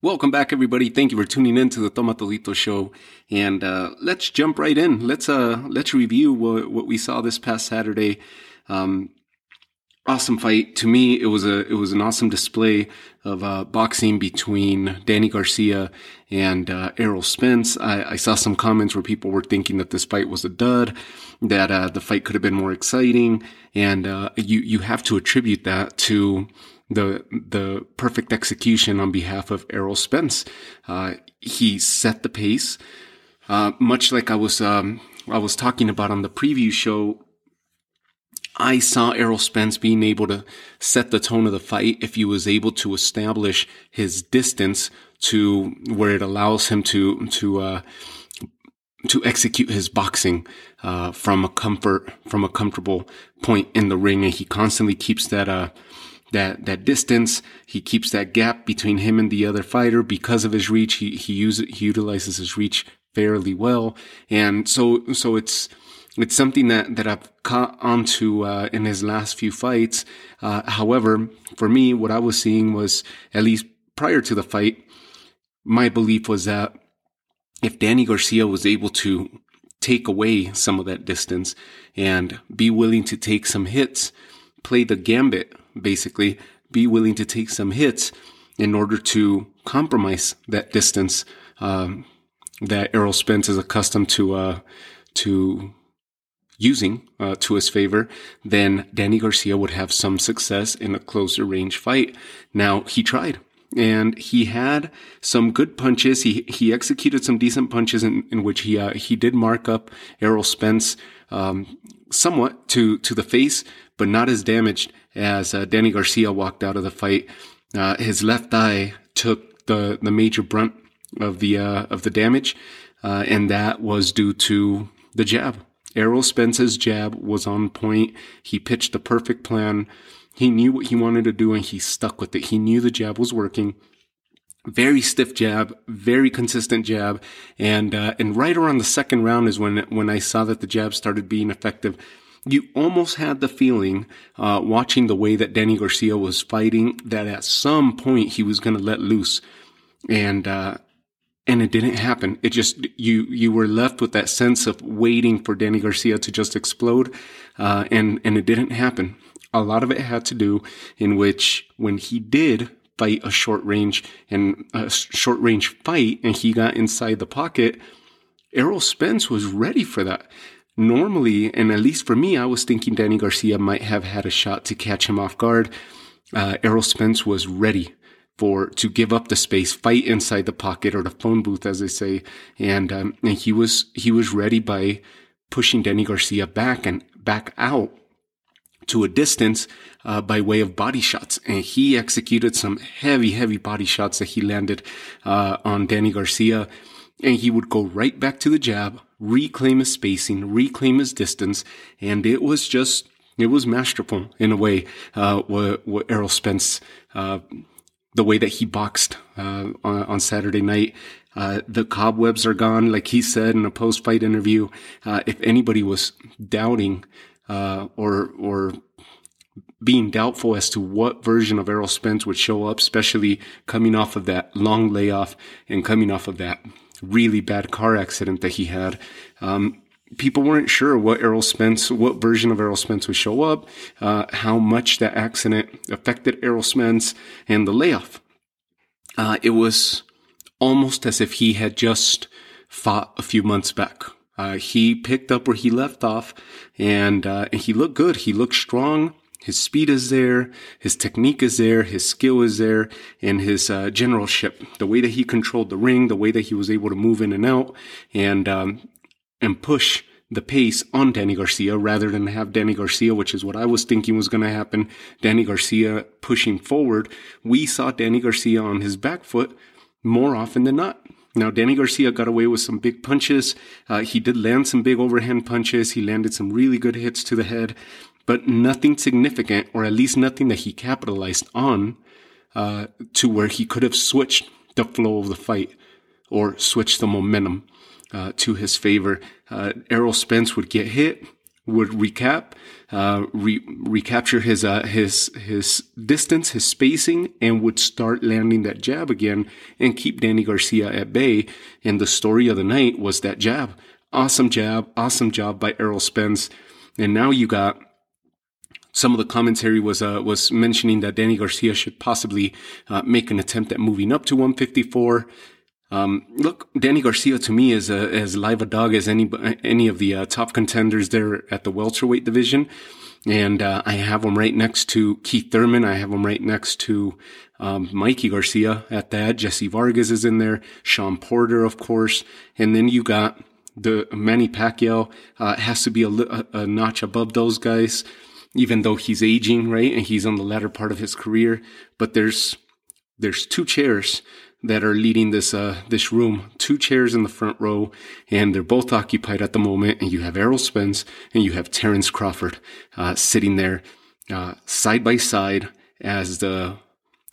Welcome back, everybody. Thank you for tuning in to the Tomatolito Show, and uh, let's jump right in. Let's uh, let's review what, what we saw this past Saturday. Um, awesome fight to me. It was a it was an awesome display of uh, boxing between Danny Garcia and uh, Errol Spence. I, I, saw some comments where people were thinking that this fight was a dud, that uh, the fight could have been more exciting, and uh, you you have to attribute that to the the perfect execution on behalf of Errol Spence. Uh, he set the pace, uh, much like I was um, I was talking about on the preview show. I saw Errol Spence being able to set the tone of the fight if he was able to establish his distance to where it allows him to to uh, to execute his boxing uh, from a comfort from a comfortable point in the ring, and he constantly keeps that uh, that that distance. He keeps that gap between him and the other fighter because of his reach. He he uses he utilizes his reach fairly well, and so so it's it's something that that I've caught onto uh, in his last few fights. Uh, however, for me, what I was seeing was at least prior to the fight, my belief was that if Danny Garcia was able to take away some of that distance and be willing to take some hits, play the gambit basically be willing to take some hits in order to compromise that distance um, that Errol Spence is accustomed to uh, to using uh, to his favor, then Danny Garcia would have some success in a closer range fight. Now he tried. And he had some good punches. He he executed some decent punches in, in which he uh, he did mark up Errol Spence um, somewhat to to the face, but not as damaged as uh, Danny Garcia walked out of the fight. Uh, his left eye took the the major brunt of the uh, of the damage, uh, and that was due to the jab. Errol Spence's jab was on point. He pitched the perfect plan. He knew what he wanted to do, and he stuck with it. He knew the jab was working very stiff jab, very consistent jab, and uh, and right around the second round is when when I saw that the jab started being effective you almost had the feeling, uh, watching the way that Danny Garcia was fighting, that at some point he was going to let loose, and uh, and it didn't happen. It just you you were left with that sense of waiting for Danny Garcia to just explode, uh, and and it didn't happen. A lot of it had to do in which when he did fight a short range and a short range fight, and he got inside the pocket. Errol Spence was ready for that normally, and at least for me, I was thinking Danny Garcia might have had a shot to catch him off guard. Uh, Errol Spence was ready for to give up the space, fight inside the pocket or the phone booth, as they say, and um, and he was he was ready by pushing Danny Garcia back and back out to a distance uh, by way of body shots, and he executed some heavy, heavy body shots that he landed uh, on Danny Garcia, and he would go right back to the jab, reclaim his spacing, reclaim his distance, and it was just it was masterful in a way. Uh, what, what Errol Spence, uh, the way that he boxed uh, on, on, Saturday night. Uh, the cobwebs are gone, like he said in a post-fight interview. Uh, if anybody was doubting uh, or or being doubtful as to what version of Errol Spence would show up, especially coming off of that long layoff and coming off of that really bad car accident that he had. Um, people weren't sure what Errol Spence, what version of Errol Spence would show up, uh, how much that accident affected Errol Spence and the layoff. Uh, it was almost as if he had just fought a few months back. Uh, he picked up where he left off and, uh, and he looked good. He looked strong. His speed is there, his technique is there, his skill is there, and his uh, generalship. The way that he controlled the ring, the way that he was able to move in and out, and um, and push the pace on Danny Garcia rather than have Danny Garcia, which is what I was thinking was going to happen. Danny Garcia pushing forward. We saw Danny Garcia on his back foot more often than not. Now, Danny Garcia got away with some big punches. Uh, he did land some big overhand punches. He landed some really good hits to the head but nothing significant, or at least nothing that he capitalized on, uh, to where he could have switched the flow of the fight or switched the momentum uh, to his favor. Uh, Errol Spence would get hit, would recap, uh, re- recapture his, uh, his, his distance, his spacing, and would start landing that jab again and keep Danny Garcia at bay. And the story of the night was that jab. Awesome jab. Awesome job by Errol Spence. And now you got some of the commentary was uh, was mentioning that Danny Garcia should possibly uh, make an attempt at moving up to 154. Um, look, Danny Garcia to me is a, as live a dog as any any of the uh, top contenders there at the welterweight division, and uh, I have him right next to Keith Thurman. I have him right next to um, Mikey Garcia at that. Jesse Vargas is in there. Shawn Porter, of course, and then you got the Manny Pacquiao uh, has to be a, a, a notch above those guys, even though he's aging, right, and he's on the latter part of his career. But there's there's two chairs that are leading this uh, this room. Two chairs in the front row, and they're both occupied at the moment. And you have Errol Spence and you have Terrence Crawford uh, sitting there uh, side by side as the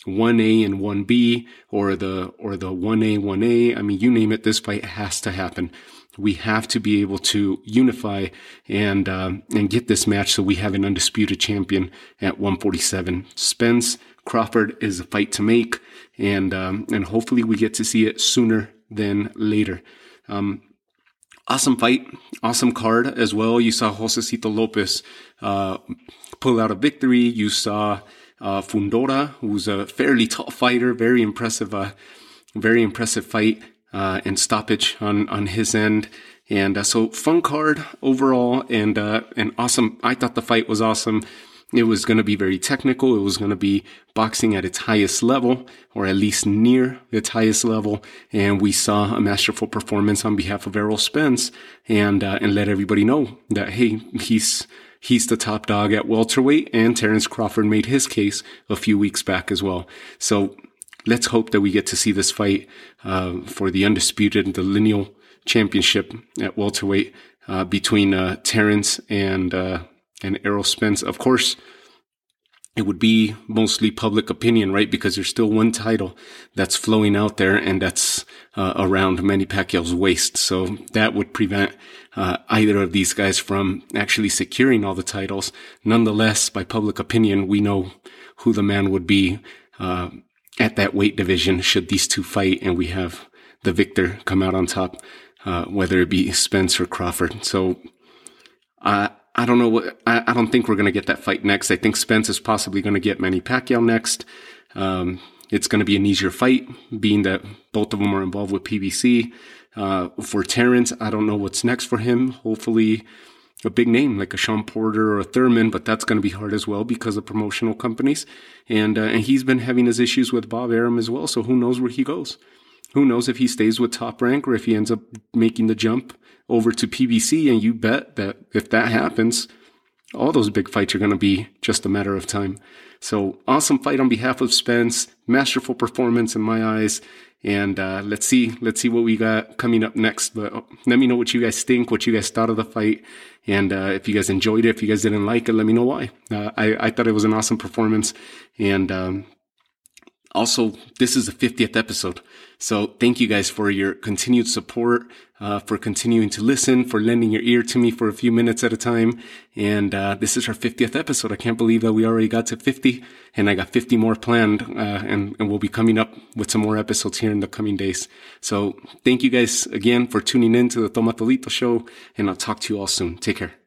one A and one B, or the or the one A one A. I mean, you name it. This fight has to happen. We have to be able to unify and um, and get this match so we have an undisputed champion at 147. Spence Crawford is a fight to make and um, and hopefully we get to see it sooner than later. Um, awesome fight, awesome card as well. You saw Josesito Lopez uh, pull out a victory. You saw uh, Fundora, who's a fairly tall fighter, very impressive, uh, very impressive fight uh, and stoppage on on his end. And uh, so fun card overall, and uh, and awesome. I thought the fight was awesome. It was going to be very technical. It was going to be boxing at its highest level, or at least near its highest level. And we saw a masterful performance on behalf of Errol Spence, and uh, and let everybody know that hey, he's he's the top dog at welterweight. And Terrence Crawford made his case a few weeks back as well. So let's hope that we get to see this fight uh, for the undisputed, the lineal championship at welterweight uh, between uh, Terrence and uh, and Errol Spence. Of course, it would be mostly public opinion, right? Because there's still one title that's flowing out there, and that's uh, around Manny Pacquiao's waist. So that would prevent uh, either of these guys from actually securing all the titles. Nonetheless, by public opinion, we know who the man would be uh, at that weight division should these two fight, and we have the victor come out on top, uh, whether it be Spence or Crawford. So. Uh, I don't know what, I, I don't think we're going to get that fight next. I think Spence is possibly going to get Manny Pacquiao next. Um, it's going to be an easier fight, being that both of them are involved with PBC. Uh, for Terrence, I don't know what's next for him. Hopefully, a big name like a Shawn Porter or a Thurman, but that's going to be hard as well because of promotional companies. And uh, and he's been having his issues with Bob Arum as well. So who knows where he goes? Who knows if he stays with Top Rank or if he ends up making the jump over to PBC, and you bet that if that happens, all those big fights are going to be just a matter of time. So awesome fight on behalf of Spence, masterful performance in my eyes, and uh, let's see let's see what we got coming up next. But uh, let me know what you guys think, what you guys thought of the fight, and uh, if you guys enjoyed it, if you guys didn't like it, let me know why. Uh, I I thought it was an awesome performance, and um, also, this is the 50th episode. So thank you guys for your continued support, uh, for continuing to listen, for lending your ear to me for a few minutes at a time. And, uh, this is our 50th episode. I can't believe that we already got to 50 and I got 50 more planned, uh, and, and we'll be coming up with some more episodes here in the coming days. So thank you guys again for tuning in to the Tomatolito show and I'll talk to you all soon. Take care.